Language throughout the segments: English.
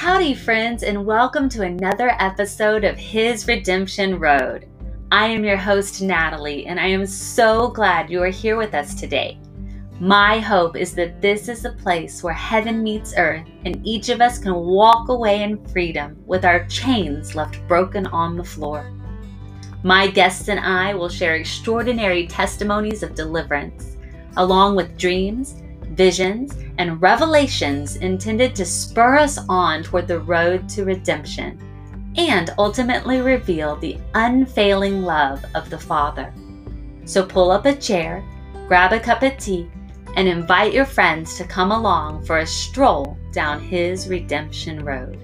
Howdy, friends, and welcome to another episode of His Redemption Road. I am your host, Natalie, and I am so glad you are here with us today. My hope is that this is a place where heaven meets earth and each of us can walk away in freedom with our chains left broken on the floor. My guests and I will share extraordinary testimonies of deliverance, along with dreams, visions, and revelations intended to spur us on toward the road to redemption and ultimately reveal the unfailing love of the Father. So pull up a chair, grab a cup of tea, and invite your friends to come along for a stroll down His redemption road.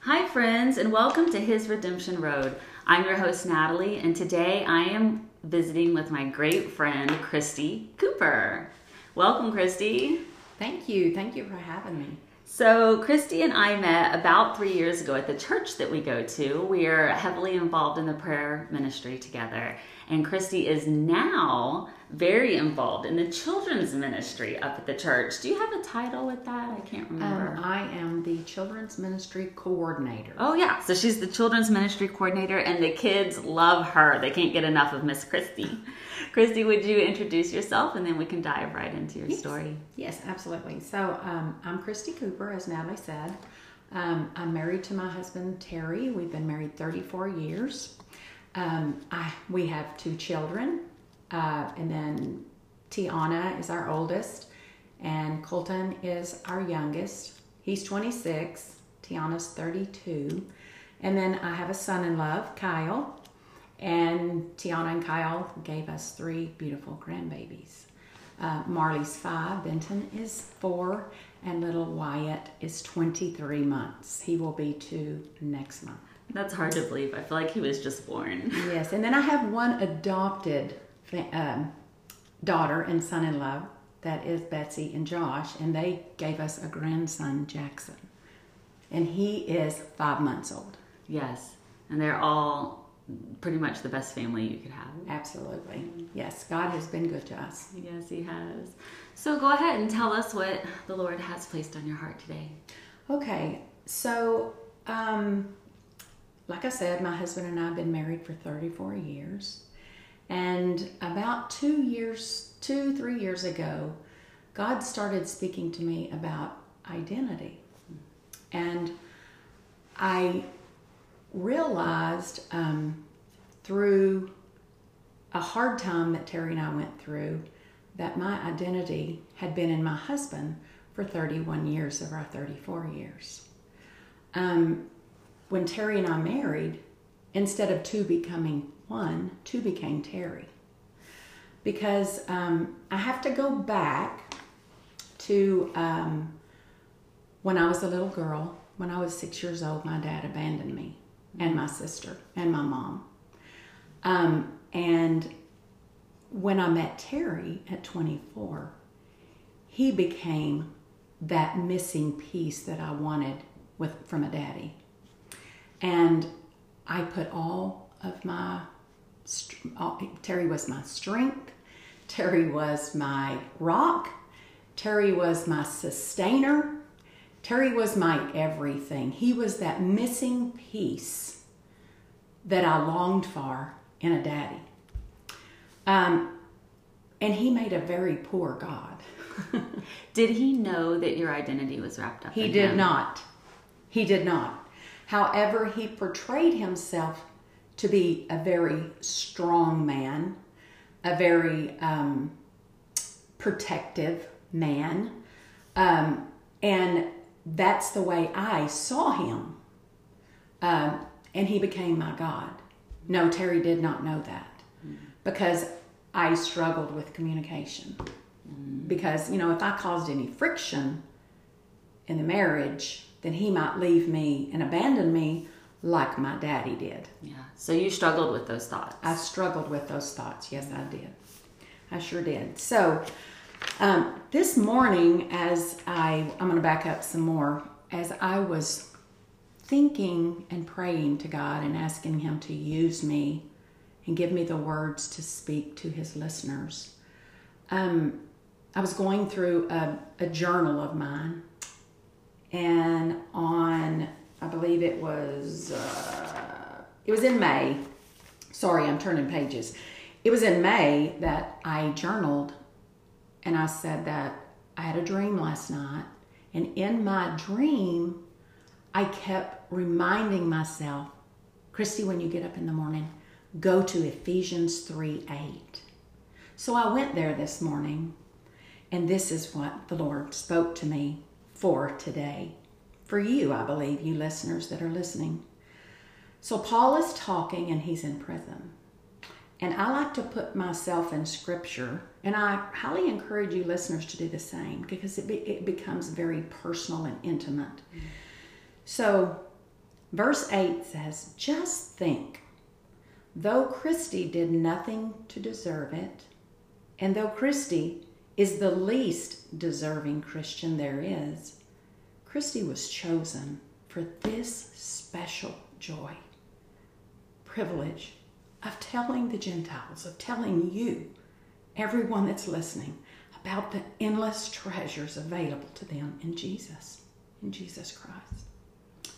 Hi, friends, and welcome to His Redemption Road. I'm your host, Natalie, and today I am visiting with my great friend, Christy Cooper. Welcome, Christy. Thank you. Thank you for having me. So, Christy and I met about three years ago at the church that we go to. We are heavily involved in the prayer ministry together. And Christy is now very involved in the children's ministry up at the church. Do you have a title with that? I can't remember. Um, I am the children's ministry coordinator. Oh, yeah. So she's the children's ministry coordinator, and the kids love her. They can't get enough of Miss Christy. Christy, would you introduce yourself and then we can dive right into your yes. story? Yes, absolutely. So um, I'm Christy Cooper, as Natalie said. Um, I'm married to my husband, Terry. We've been married 34 years. Um, I, we have two children, uh, and then Tiana is our oldest, and Colton is our youngest. He's 26, Tiana's 32. And then I have a son in love, Kyle, and Tiana and Kyle gave us three beautiful grandbabies. Uh, Marley's five, Benton is four, and little Wyatt is 23 months. He will be two next month. That's hard to believe. I feel like he was just born. Yes, and then I have one adopted um, daughter and son in law that is Betsy and Josh, and they gave us a grandson, Jackson. And he is five months old. Yes, and they're all pretty much the best family you could have. Absolutely. Yes, God has been good to us. Yes, He has. So go ahead and tell us what the Lord has placed on your heart today. Okay, so um, like I said, my husband and I have been married for 34 years. And about two years, two, three years ago, God started speaking to me about identity. And I realized um, through a hard time that Terry and I went through that my identity had been in my husband for 31 years of our 34 years. Um, when Terry and I married, instead of two becoming one, two became Terry. Because um, I have to go back to um, when I was a little girl. When I was six years old, my dad abandoned me and my sister and my mom. Um, and when I met Terry at 24, he became that missing piece that I wanted with from a daddy. And I put all of my, Terry was my strength, Terry was my rock, Terry was my sustainer, Terry was my everything. He was that missing piece that I longed for in a daddy. Um, and he made a very poor God. did he know that your identity was wrapped up? He did him? not. He did not. However, he portrayed himself to be a very strong man, a very um, protective man. Um, and that's the way I saw him. Um, and he became my God. No, Terry did not know that because I struggled with communication. Because, you know, if I caused any friction in the marriage, then he might leave me and abandon me like my daddy did. Yeah. So you struggled with those thoughts. I struggled with those thoughts. Yes, I did. I sure did. So um, this morning, as I, I'm going to back up some more, as I was thinking and praying to God and asking Him to use me and give me the words to speak to His listeners, um, I was going through a, a journal of mine, and on I believe it was uh, it was in May. Sorry, I'm turning pages. It was in May that I journaled, and I said that I had a dream last night, and in my dream, I kept reminding myself, Christy, when you get up in the morning, go to Ephesians 3 8. So I went there this morning, and this is what the Lord spoke to me for today. For you, I believe, you listeners that are listening. So Paul is talking, and he's in prison. And I like to put myself in scripture, and I highly encourage you listeners to do the same because it, be, it becomes very personal and intimate. So, verse 8 says, Just think, though Christy did nothing to deserve it, and though Christy is the least deserving Christian there is, Christy was chosen for this special joy, privilege of telling the Gentiles, of telling you, everyone that's listening, about the endless treasures available to them in Jesus, in Jesus Christ.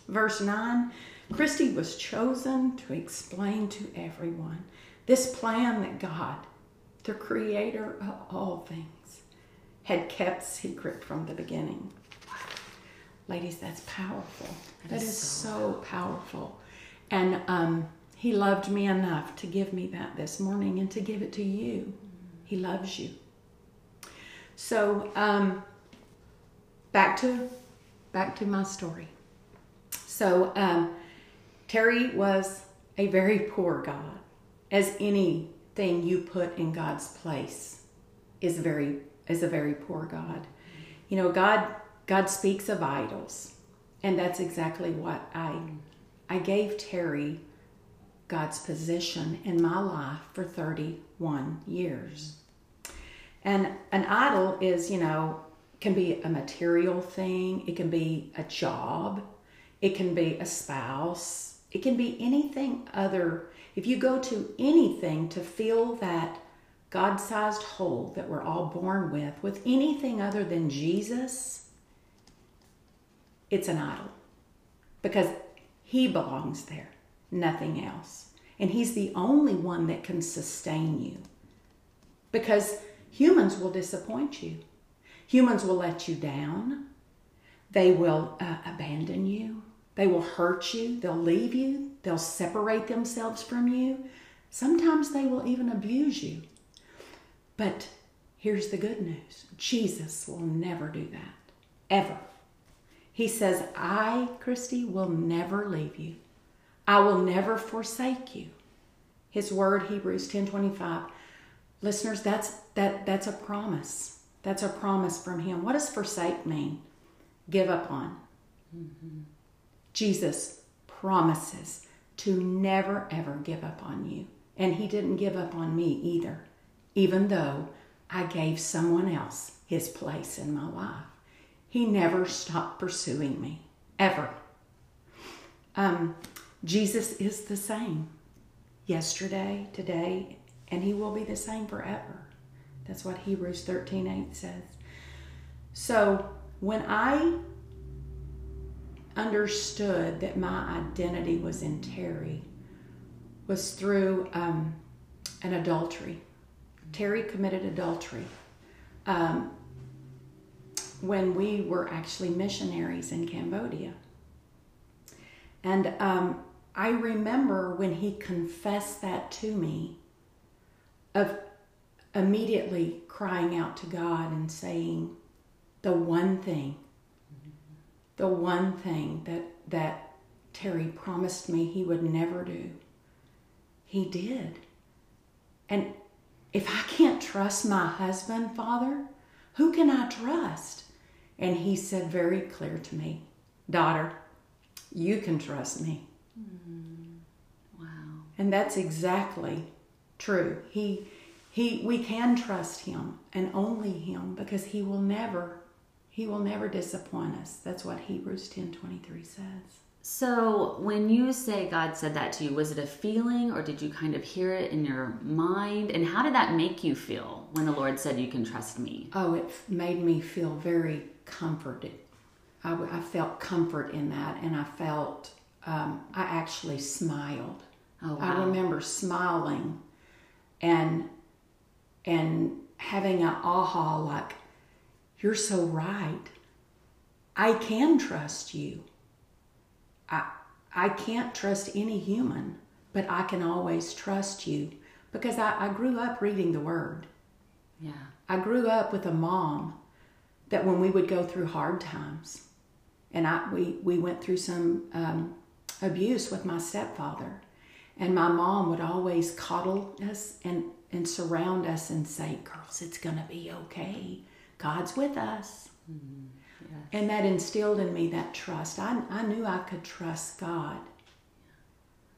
Verse 9 Christy was chosen to explain to everyone this plan that God, the creator of all things, had kept secret from the beginning. Ladies, that's powerful. that, that is, is, so, so powerful. And um, he loved me enough to give me that this morning and to give it to you. He loves you. So um, back to back to my story. So um, Terry was a very poor God, as anything you put in God's place is very is a very poor God. You know, God God speaks of idols, and that's exactly what I I gave Terry God's position in my life for 31 years. And an idol is, you know, can be a material thing, it can be a job, it can be a spouse, it can be anything other. If you go to anything to fill that God sized hole that we're all born with, with anything other than Jesus, it's an idol because He belongs there nothing else. And He's the only one that can sustain you. Because humans will disappoint you, humans will let you down, they will uh, abandon you, they will hurt you, they'll leave you, they'll separate themselves from you. Sometimes they will even abuse you. But here's the good news Jesus will never do that, ever. He says, I, Christy, will never leave you. I will never forsake you. His word, Hebrews 10 25. Listeners, that's that that's a promise. That's a promise from him. What does forsake mean? Give up on. Mm-hmm. Jesus promises to never ever give up on you. And he didn't give up on me either, even though I gave someone else his place in my life. He never stopped pursuing me, ever. Um, Jesus is the same yesterday, today, and he will be the same forever. That's what Hebrews 13 8 says. So when I understood that my identity was in Terry, was through um, an adultery. Terry committed adultery um, when we were actually missionaries in Cambodia. And um, I remember when he confessed that to me, of immediately crying out to God and saying, the one thing, the one thing that, that Terry promised me he would never do, he did. And if I can't trust my husband, Father, who can I trust? And he said very clear to me, Daughter, you can trust me. Mm. Wow. And that's exactly true. He he we can trust him and only him because he will never he will never disappoint us. That's what Hebrews 10:23 says. So, when you say God said that to you, was it a feeling or did you kind of hear it in your mind? And how did that make you feel when the Lord said, You can trust me? Oh, it made me feel very comforted. I, I felt comfort in that, and I felt, um, I actually smiled. Oh, I remember smiling and and having an aha like, you're so right. I can trust you. I I can't trust any human, but I can always trust you because I, I grew up reading the word. Yeah. I grew up with a mom that when we would go through hard times, and I we we went through some um, abuse with my stepfather, and my mom would always coddle us and and surround us and say, "Girls, it's gonna be okay. God's with us." And that instilled in me that trust. I, I knew I could trust God.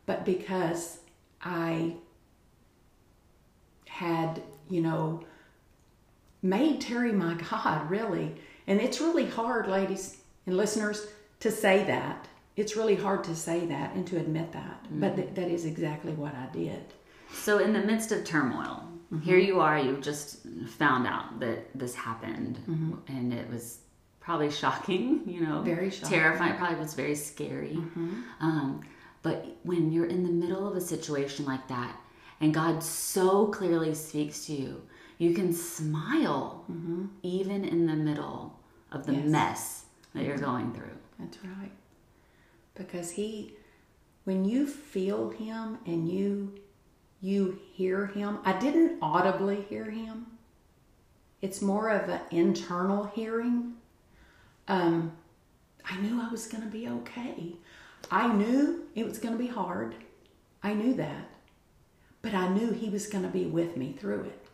But because I had, you know, made Terry my God, really. And it's really hard, ladies and listeners, to say that. It's really hard to say that and to admit that. But mm-hmm. th- that is exactly what I did. So, in the midst of turmoil, mm-hmm. here you are, you've just found out that this happened, mm-hmm. and it was probably shocking, you know, Very shocking. terrifying. It probably was very scary. Um, but when you're in the middle of a situation like that, and God so clearly speaks to you, you can smile even in the middle of the Yes. mess that you're going through. That's right. Because he when you feel him and you you hear him, I didn't audibly hear him. It's more of an internal hearing. Um I knew I was going to be okay. I knew it was going to be hard. I knew that. But I knew he was going to be with me through it.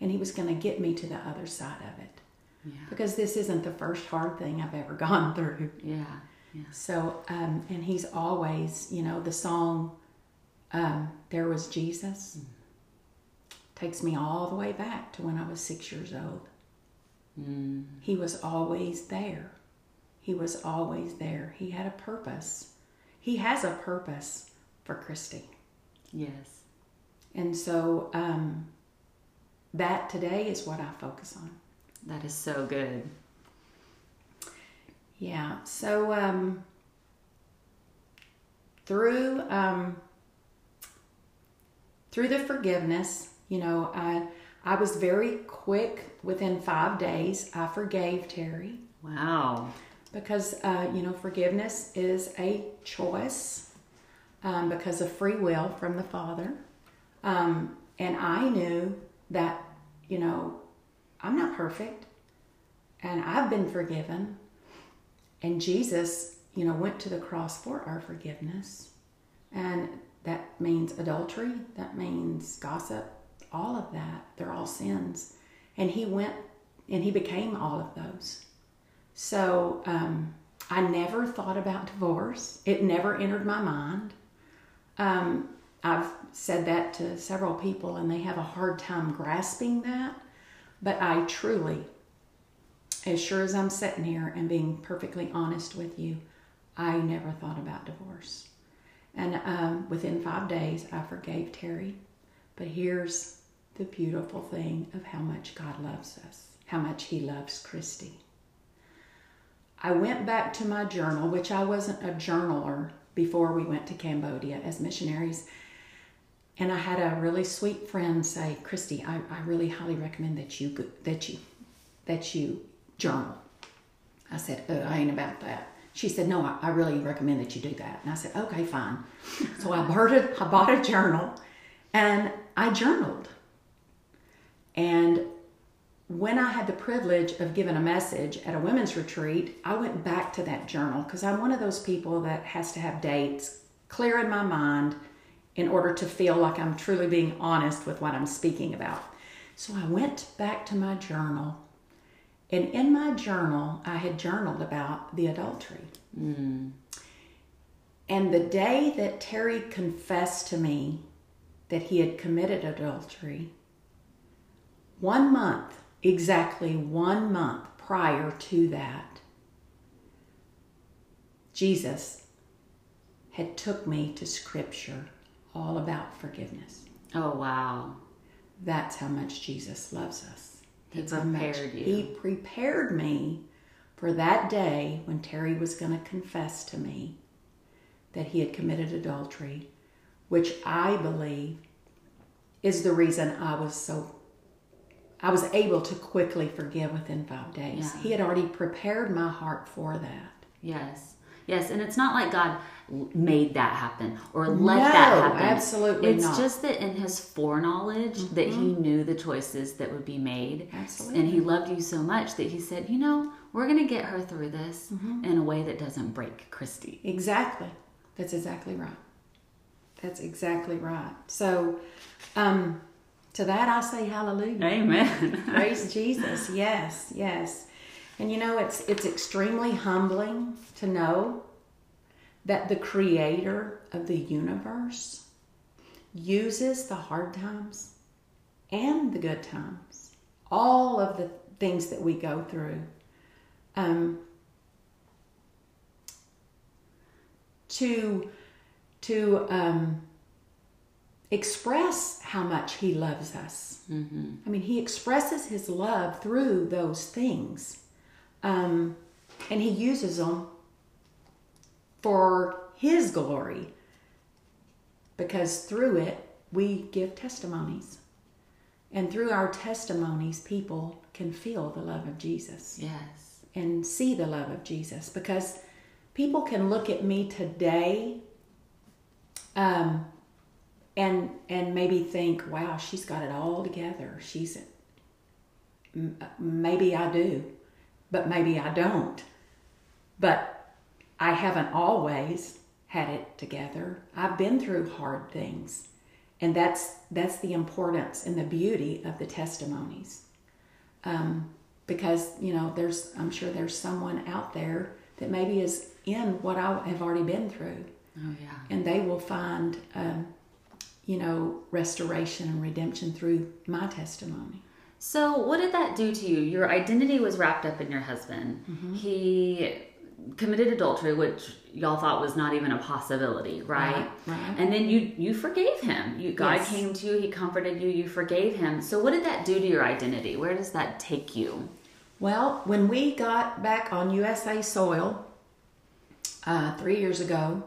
And he was going to get me to the other side of it. Yeah. Because this isn't the first hard thing I've ever gone through. Yeah. Yeah. So, um, and he's always, you know, the song, um, There Was Jesus, takes me all the way back to when I was six years old. Mm. He was always there. He was always there. He had a purpose. He has a purpose for Christy. Yes. And so um, that today is what I focus on. That is so good. Yeah. So um, through um, through the forgiveness, you know, I I was very quick. Within five days, I forgave Terry Wow. because uh, you know forgiveness is a choice um, because of free will from the Father, um, and I knew that you know I'm not perfect, and I've been forgiven, and Jesus you know went to the cross for our forgiveness, and that means adultery, that means gossip, all of that. They're all sins, and He went and He became all of those. So um, I never thought about divorce. It never entered my mind. Um, I've said that to several people, and they have a hard time grasping that. But I truly, as sure as I'm sitting here and being perfectly honest with you, I never thought about divorce. And um, within five days, I forgave Terry. But here's the beautiful thing of how much God loves us, how much He loves Christy. I went back to my journal, which I wasn't a journaler before we went to Cambodia as missionaries. And I had a really sweet friend say, Christy, I, I really highly recommend that you go- that you that you journal. I said, oh, I ain't about that. She said, no, I, I really recommend that you do that. And I said, okay, fine. So I bought a, I bought a journal and I journaled. And when I had the privilege of giving a message at a women's retreat, I went back to that journal because I'm one of those people that has to have dates clear in my mind in order to feel like I'm truly being honest with what I'm speaking about. So I went back to my journal, and in my journal, I had journaled about the adultery. Hmm. And the day that Terry confessed to me that he had committed adultery, one month, exactly one month prior to that, Jesus had took me to scripture all about forgiveness. Oh, wow. That's how much Jesus loves us. He That's prepared you. He prepared me for that day when Terry was going to confess to me that he had committed adultery, which I believe is the reason I was so I was able to quickly forgive within 5 days. Yeah. He had already prepared my heart for that. Yes. Yes, and it's not like God made that happen or let No, that happen. absolutely it's not. Mm-hmm. just that in his foreknowledge that he knew the choices that would be made. Absolutely. And he loved you so much that he said, "You know, we're going to get her through this Mm-hmm. in a way that doesn't break Christy." Exactly. That's exactly right. That's exactly right. So, um, to that I say hallelujah. Amen. Praise Jesus. Yes, yes. And you know, it's it's extremely humbling to know that the creator of the universe uses the hard times and the good times, all of the things that we go through, um, to to um, express how much he loves us. I mean, he expresses his love through those things, um, and he uses them for his glory because through it we give testimonies. And through our testimonies, people can feel the love of Jesus yes. and see the love of Jesus because people can look at me today um, and and maybe think, wow, she's got it all together. She's maybe I do, but maybe I don't. But I haven't always had it together. I've been through hard things. And that's that's the importance and the beauty of the testimonies um, because you know there's i'm sure there's someone out there that maybe is in what i have already been through Oh yeah. and they will find um, you know restoration and redemption through my testimony So, what did that do to you? Your identity was wrapped up in your husband. Mm-hmm. He committed adultery, which y'all thought was not even a possibility, right? Right, right. And then you you forgave him. You God Yes. came to you, he comforted you, you forgave him. So, what did that do to your identity? Where does that take you? well when we got back on usa soil uh, three years ago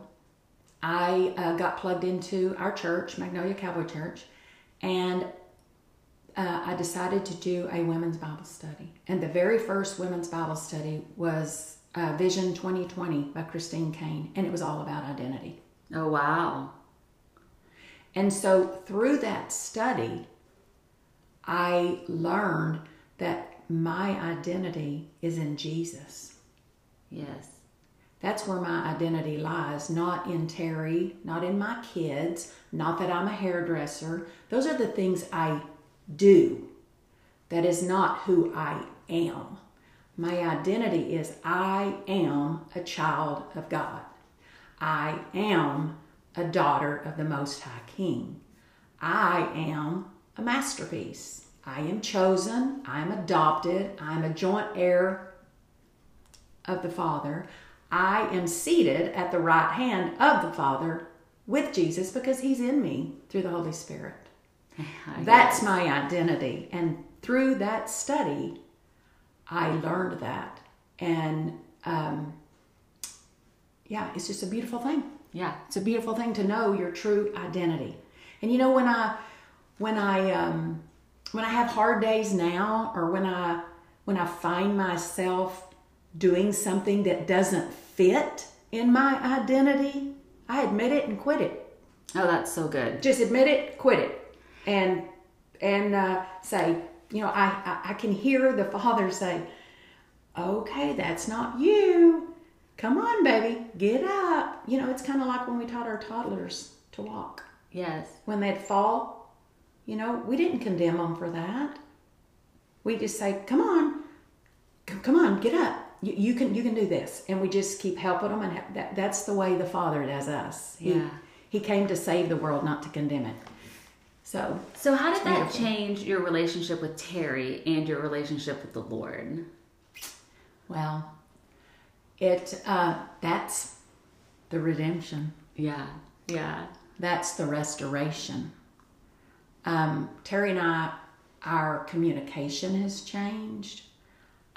i uh, got plugged into our church magnolia cowboy church and uh, I decided to do a women's Bible study. And the very first women's Bible study was uh, Vision 2020 by Christine Caine, and it was all about identity. Oh wow. And so through that study, I learned that my identity is in Jesus. Yes. That's where my identity lies, not in Terry, not in my kids, not that I'm a hairdresser. Those are the things I do. That is not who I am. My identity is I am a child of God. I am a daughter of the Most High King. I am a masterpiece. I am chosen. I am adopted. I am a joint heir of the Father. I am seated at the right hand of the Father with Jesus because He's in me through the Holy Spirit. That's my identity. And through that study, I learned that. And um, yeah, it's just a beautiful thing. Yeah. It's a beautiful thing to know your true identity. And you know when I when I um, when I have hard days now, or when I when I find myself doing something that doesn't fit in my identity, I admit it and quit it. Oh, that's so good. Just admit it, quit it, and and uh, say, you know, I, I I can hear the Father say, "Okay, that's not you. Come on, baby, get up." You know, it's kind of like when we taught our toddlers to walk Yes. when they'd fall. You know, we didn't condemn them for that. We just say, "Come on, C- come on, get up. You, you can you can do this," and we just keep helping them. And ha- that, that's the way the Father does us. He, Yeah. He came to save the world, not to condemn it. So So, how did that change your relationship with Terry and your relationship with the Lord? Well, it uh, that's the redemption. Yeah, yeah. That's the restoration. Um, Terry and I, our communication has changed,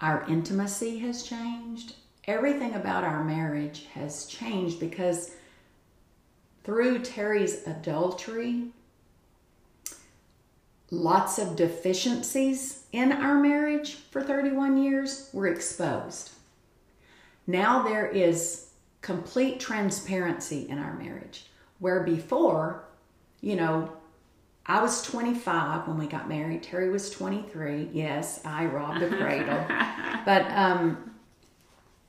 our intimacy has changed, everything about our marriage has changed because through Terry's adultery, lots of deficiencies in our marriage for 31 years were exposed. Now there is complete transparency in our marriage, where before, you know, I was 25 when we got married. Terry was 23. Yes, I robbed the cradle. but, um,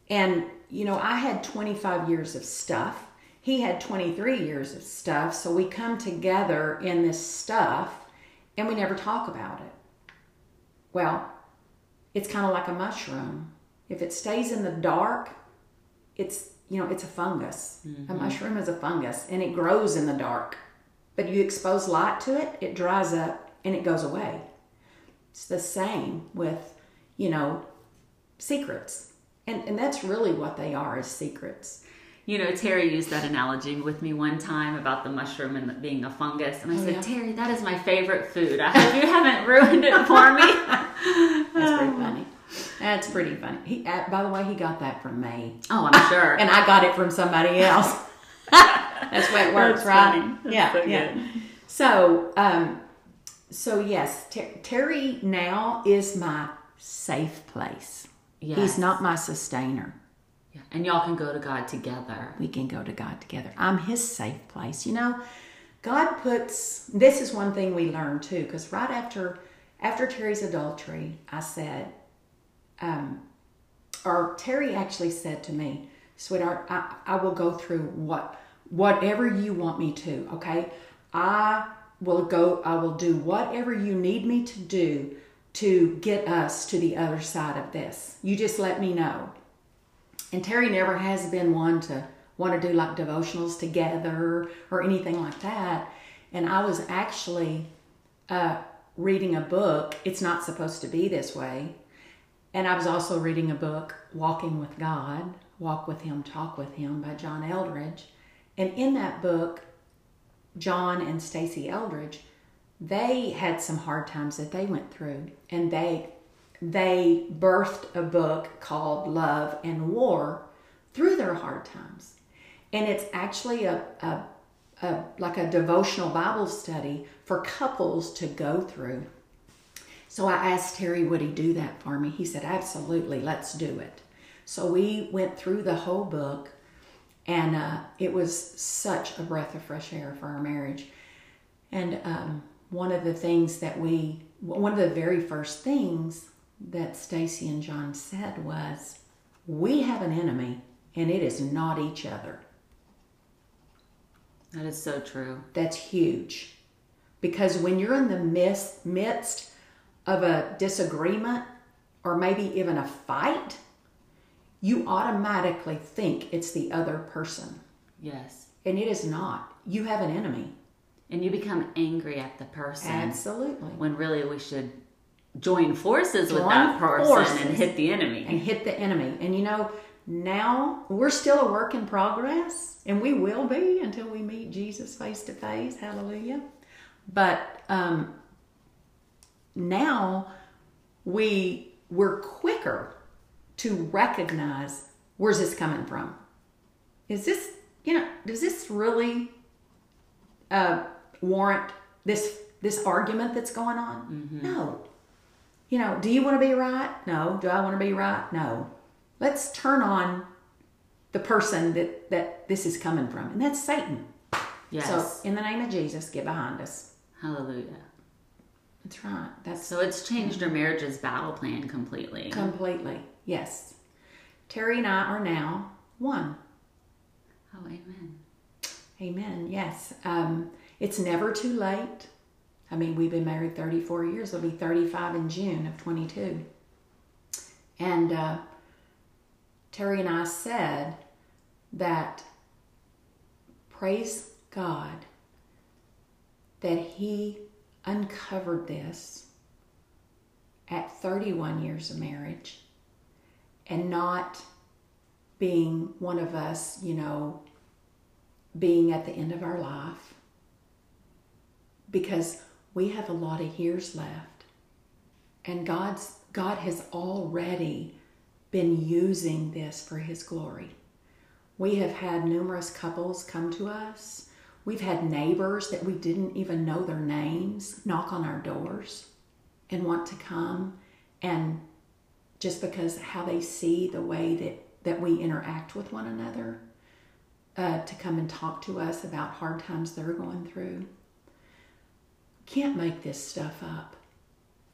and, you know, I had 25 years of stuff. He had 23 years of stuff. So we come together in this stuff and we never talk about it. Well, it's kind of like a mushroom. If it stays in the dark, it's, you know, it's a fungus. Mm-hmm. A mushroom is a fungus and it grows in the dark but you expose light to it, it dries up and it goes away. It's the same with, you know, secrets. And, and that's really what they are is secrets. You know, Terry used that analogy with me one time about the mushroom and being a fungus. And I oh, said, yeah? Terry, that is my favorite food. I hope you haven't ruined it for me. that's pretty funny. That's pretty funny. He, uh, by the way, he got that from me. Oh, I'm sure. and I got it from somebody else. That's way it works, right? yeah, so yeah. Good. So, um, so yes, Ter- Terry now is my safe place. Yes. He's not my sustainer. And y'all can go to God together. We can go to God together. I'm his safe place. You know, God puts this is one thing we learned too, because right after after Terry's adultery, I said, um, or Terry actually said to me, sweetheart, I, I will go through what whatever you want me to, okay? I will go, I will do whatever you need me to do to get us to the other side of this. You just let me know. And Terry never has been one to want to do like devotionals together or anything like that. And I was actually uh, reading a book. It's not supposed to be this way. And I was also reading a book, Walking with God, Walk with Him, Talk with Him by John Eldredge. And in that book, John and Stasi Eldredge, they had some hard times that they went through, and they they birthed a book called Love and War through their hard times. And it's actually a, a, a like a devotional Bible study for couples to go through. So I asked Terry, would he do that for me? He said, absolutely, let's do it. So we went through the whole book and uh, it was such a breath of fresh air for our marriage. And um, one of the things that we, one of the very first things that Stasi and John said was, "We have an enemy, and it is not each other." That is so true. That's huge, because when you're in the midst midst of a disagreement or maybe even a fight, you automatically think it's the other person. Yes. And it is not. You have an enemy. And you become angry at the person. Absolutely. When really we should join forces join with that person and hit the enemy. And hit the enemy. And you know, now we're still a work in progress, and we will be until we meet Jesus face to face. Hallelujah. But um, now we we're quicker to recognize where's this coming from? Is this, you know, does this really uh, warrant this this argument that's going on? Mm-hmm. No. You know, do you want to be right? No. Do I want to be right? No. Let's turn on the person that that this is coming from, and that's Satan. Yes. So, in the name of Jesus, get behind us. Hallelujah. That's right. That's so it's changed our marriage's battle plan completely. Completely. Yes. Terry and I are now one. Oh, amen. Amen. Yes. Um, it's never too late. I mean, we've been married 34 years. It'll be 35 in June of 22. And uh, Terry and I said that praise God that He uncovered this at 31 years of marriage and not being one of us, you know, being at the end of our life because we have a lot of years left. And God's God has already been using this for his glory. We have had numerous couples come to us. We've had neighbors that we didn't even know their names knock on our doors and want to come and just because how they see the way that, that we interact with one another uh, to come and talk to us about hard times they're going through. Can't make this stuff up.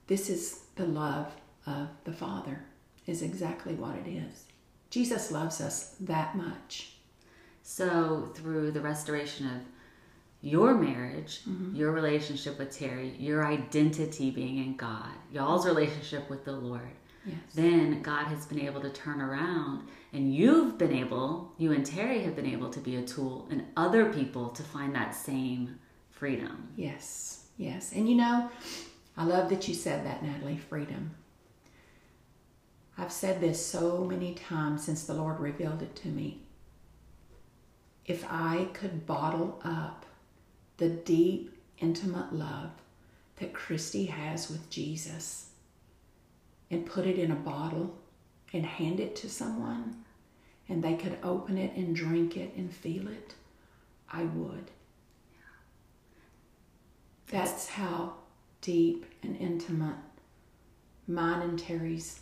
This is the love of the Father, is exactly what it is. Jesus loves us that much. So, through the restoration of your marriage, mm-hmm. your relationship with Terry, your identity being in God, y'all's relationship with the Lord, yes. then God has been able to turn around and you've been able, you and Terry have been able to be a tool in other people to find that same freedom. Yes, yes. And you know, I love that you said that, Natalie freedom. I've said this so many times since the Lord revealed it to me. If I could bottle up the deep, intimate love that Christy has with Jesus and put it in a bottle and hand it to someone and they could open it and drink it and feel it, I would. That's how deep and intimate mine and Terry's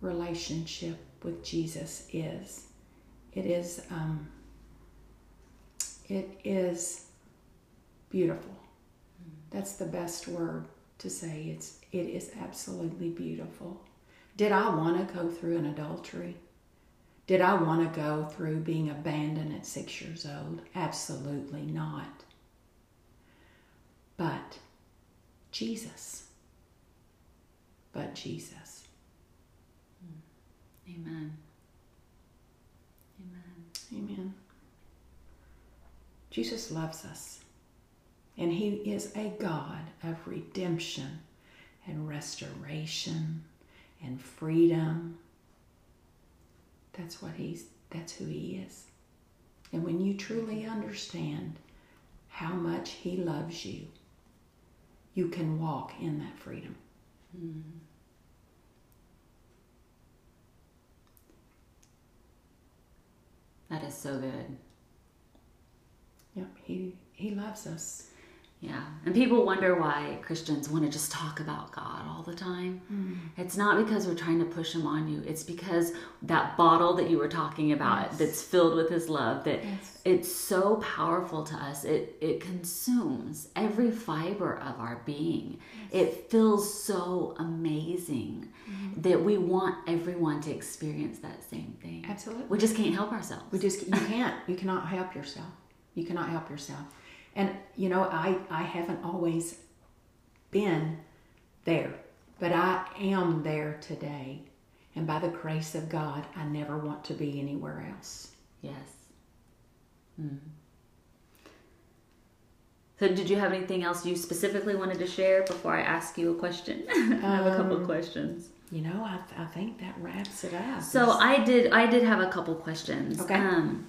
relationship with Jesus is. It is um, it is beautiful. That's the best word to say. It's it is absolutely beautiful. Did I want to go through an adultery? Did I want to go through being abandoned at six years old? Absolutely not. But Jesus. But Jesus. Hmm. Amen. Amen. Amen. Jesus loves us, and He is a God of redemption and restoration and freedom. That's what He's, that's who He is. And when you truly understand how much He loves you, you can walk in that freedom. Mm-hmm. That is so good. Yep, he he loves us. Yeah. And people wonder why Christians want to just talk about God all the time. Mm. It's not because we're trying to push him on you. It's because that bottle that you were talking about yes. that's filled with his love that yes. it's so powerful to us. It it consumes every fiber of our being. Yes. It feels so amazing mm. that we want everyone to experience that same thing. Absolutely. We just can't help ourselves. We just you can't. You cannot help yourself. You cannot help yourself. And you know, I I haven't always been there, but I am there today. And by the grace of God, I never want to be anywhere else. Yes. Mm. So, did you have anything else you specifically wanted to share before I ask you a question? I have a couple of um, questions. You know, I, I think that wraps it up. So I did. I did have a couple questions. Okay. Um,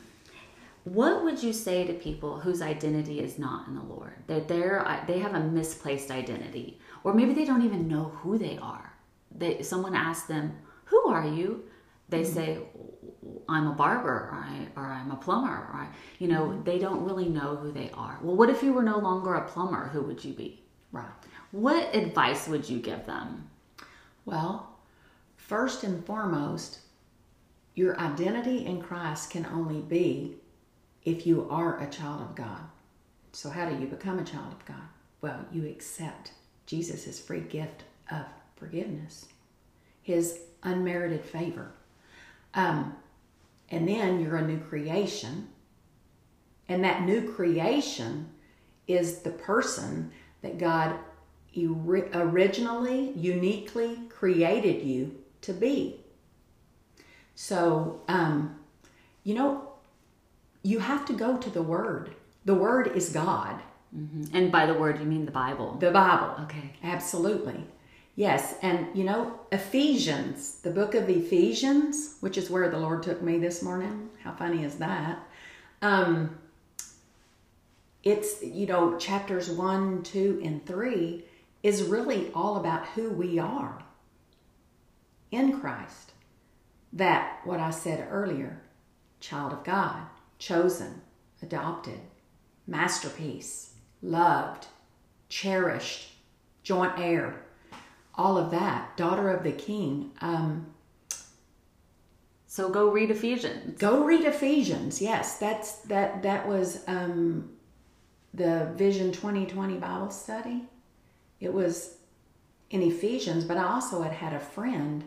what would you say to people whose identity is not in the Lord? That they're uh, they have a misplaced identity, or maybe they don't even know who they are. They someone asks them, "Who are you?" They mm-hmm. say, "I'm a barber," or, I, or "I'm a plumber." Or you know, mm-hmm. they don't really know who they are. Well, what if you were no longer a plumber? Who would you be? Right. What advice would you give them? Well, first and foremost, your identity in Christ can only be if you are a child of God. So, how do you become a child of God? Well, you accept Jesus' free gift of forgiveness, his unmerited favor. Um, and then you're a new creation. And that new creation is the person that God originally, uniquely created you to be. So, um, you know, you have to go to the Word. The Word is God. Mm-hmm. And by the Word, you mean the Bible? The Bible. Okay. Absolutely. Yes. And, you know, Ephesians, the book of Ephesians, which is where the Lord took me this morning. How funny is that? Um, it's, you know, chapters one, two, and three is really all about who we are in Christ. That, what I said earlier, child of God, chosen, adopted, masterpiece, loved, cherished, joint heir, all of that, daughter of the king. Um, so go read Ephesians. Go read Ephesians. Yes, that's that. That was um, the Vision 2020 Bible study. It was in Ephesians, but I also had had a friend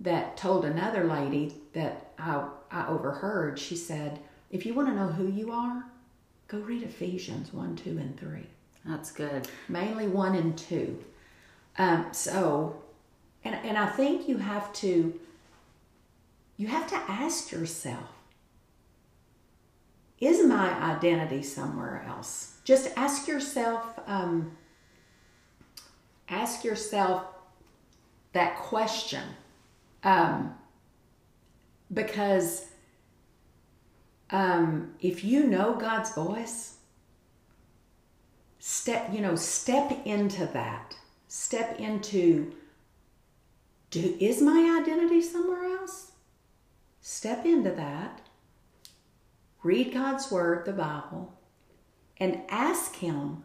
that told another lady that I, I overheard. She said, "If you want to know who you are, go read Ephesians 1, 2, and 3. That's good. Mainly 1 and 2. Um, so, and, and I think you have to, you have to ask yourself, is my identity somewhere else? Just ask yourself, um, ask yourself that question. Um, because um, if you know God's voice, step, you know, step into that. Step into do is my identity somewhere else? Step into that. Read God's word, the Bible, and ask him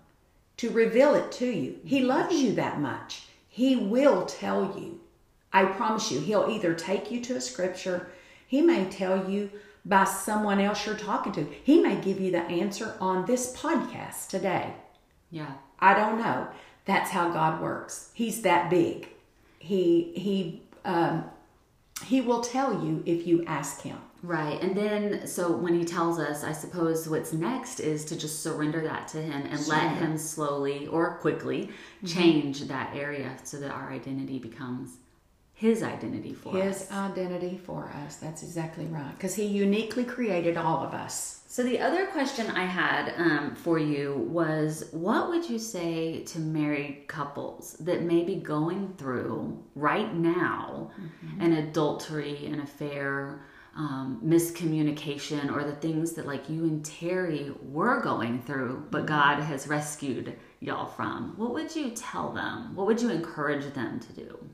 to reveal it to you. He loves you that much. He will tell you. I promise you, he'll either take you to a scripture, he may tell you by someone else you're talking to. He may give you the answer on this podcast today. Yeah. I don't know. That's how God works. He's that big. He he um, he will tell you if you ask him. Right. And then, so when he tells us, I suppose what's next is to just surrender that to him and let him slowly or quickly mm-hmm. change that area so that our identity becomes his identity for his us. His identity for us. That's exactly right. Because he uniquely created all of us. So, the other question I had um, for you was what would you say to married couples that may be going through right now mm-hmm. an adultery, an affair, um, miscommunication, or the things that like you and Terry were going through, but mm-hmm. God has rescued y'all from? What would you tell them? What would you encourage them to do?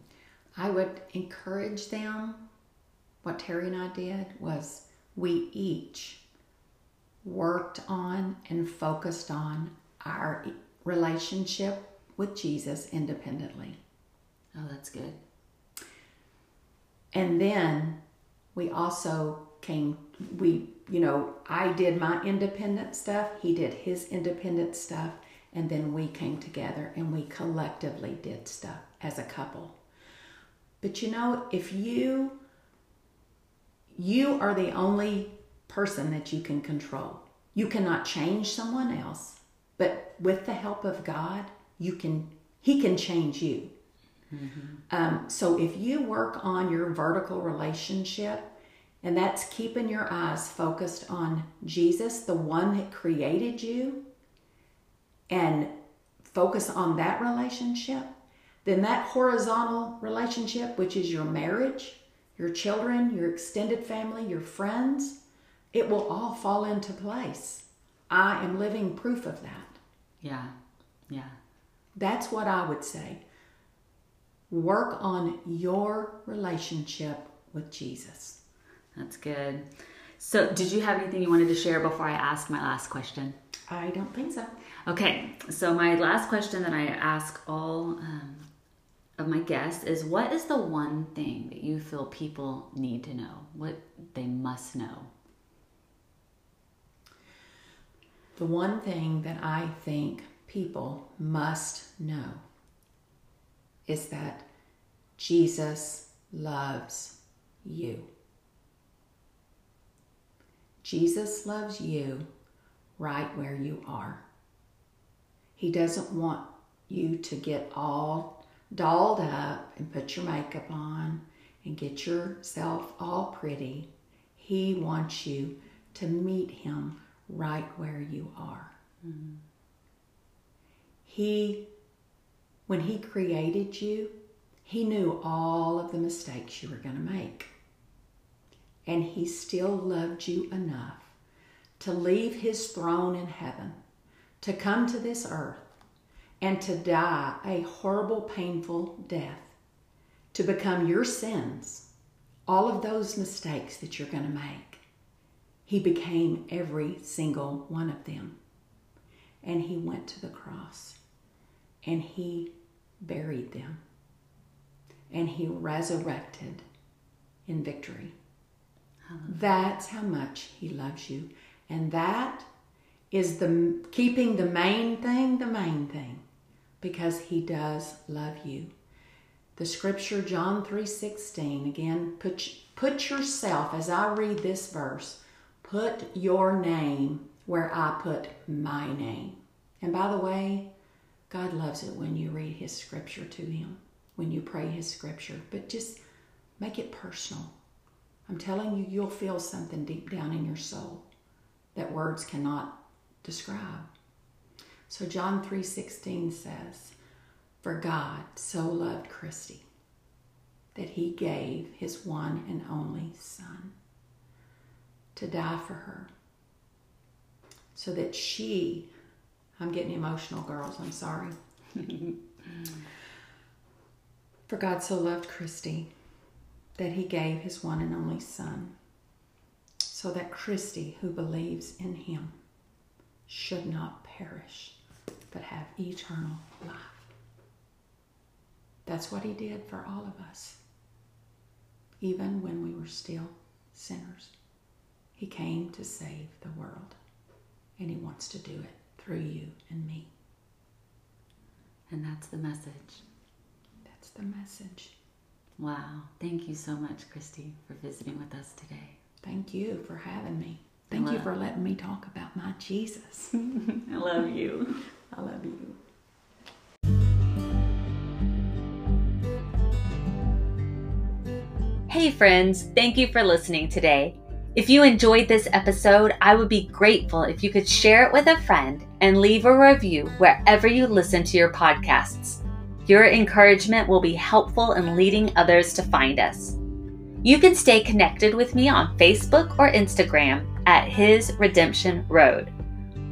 I would encourage them. What Terry and I did was we each worked on and focused on our relationship with Jesus independently. Oh, that's good. And then we also came, we, you know, I did my independent stuff, he did his independent stuff, and then we came together and we collectively did stuff as a couple. But you know, if you you are the only person that you can control. You cannot change someone else, but with the help of God, you can he can change you. Mm-hmm. Um, so if you work on your vertical relationship, and that's keeping your eyes focused on Jesus, the one that created you, and focus on that relationship, then that horizontal relationship, which is your marriage, your children, your extended family, your friends, it will all fall into place. I am living proof of that. Yeah, yeah. That's what I would say. Work on your relationship with Jesus. That's good. So, did you have anything you wanted to share before I ask my last question? I don't think so. Okay, so my last question that I ask all um, of my guests is what is the one thing that you feel people need to know? What they must know? The one thing that I think people must know is that Jesus loves you. Jesus loves you right where you are. He doesn't want you to get all dolled up and put your makeup on and get yourself all pretty. He wants you to meet him right where you are. Mm-hmm. He, when he created you, he knew all of the mistakes you were going to make. And he still loved you enough to leave his throne in heaven to come to this earth and to die a horrible, painful death, to become your sins, all of those mistakes that you're going to make. He became every single one of them. And he went to the cross and he buried them. And he resurrected in victory. That's how much he loves you. And that is the keeping the main thing the main thing because he does love you. The scripture John 3:16 again put put yourself as I read this verse put your name where I put my name. And by the way, God loves it when you read his scripture to him, when you pray his scripture, but just make it personal. I'm telling you you'll feel something deep down in your soul that words cannot describe. So John 3:16 says, "For God so loved Christy that he gave his one and only son to die for her so that she I'm getting emotional, girls. I'm sorry. for God so loved Christy that he gave his one and only son so that Christy, who believes in him, should not perish, but have eternal life. That's what he did for all of us. Even when we were still sinners, he came to save the world, and he wants to do it through you and me. And that's the message. That's the message. Wow. Thank you so much, Christy, for visiting with us today. Thank you for having me. Thank you for letting me talk about my Jesus. I love you. I love you. Hey, friends, thank you for listening today. If you enjoyed this episode, I would be grateful if you could share it with a friend and leave a review wherever you listen to your podcasts. Your encouragement will be helpful in leading others to find us. You can stay connected with me on Facebook or Instagram at His Redemption Road.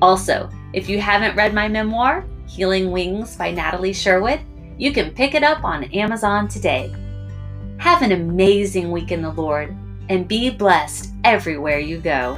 Also, if you haven't read my memoir, Healing Wings by Natalie Sherwood, you can pick it up on Amazon today. Have an amazing week in the Lord and be blessed everywhere you go.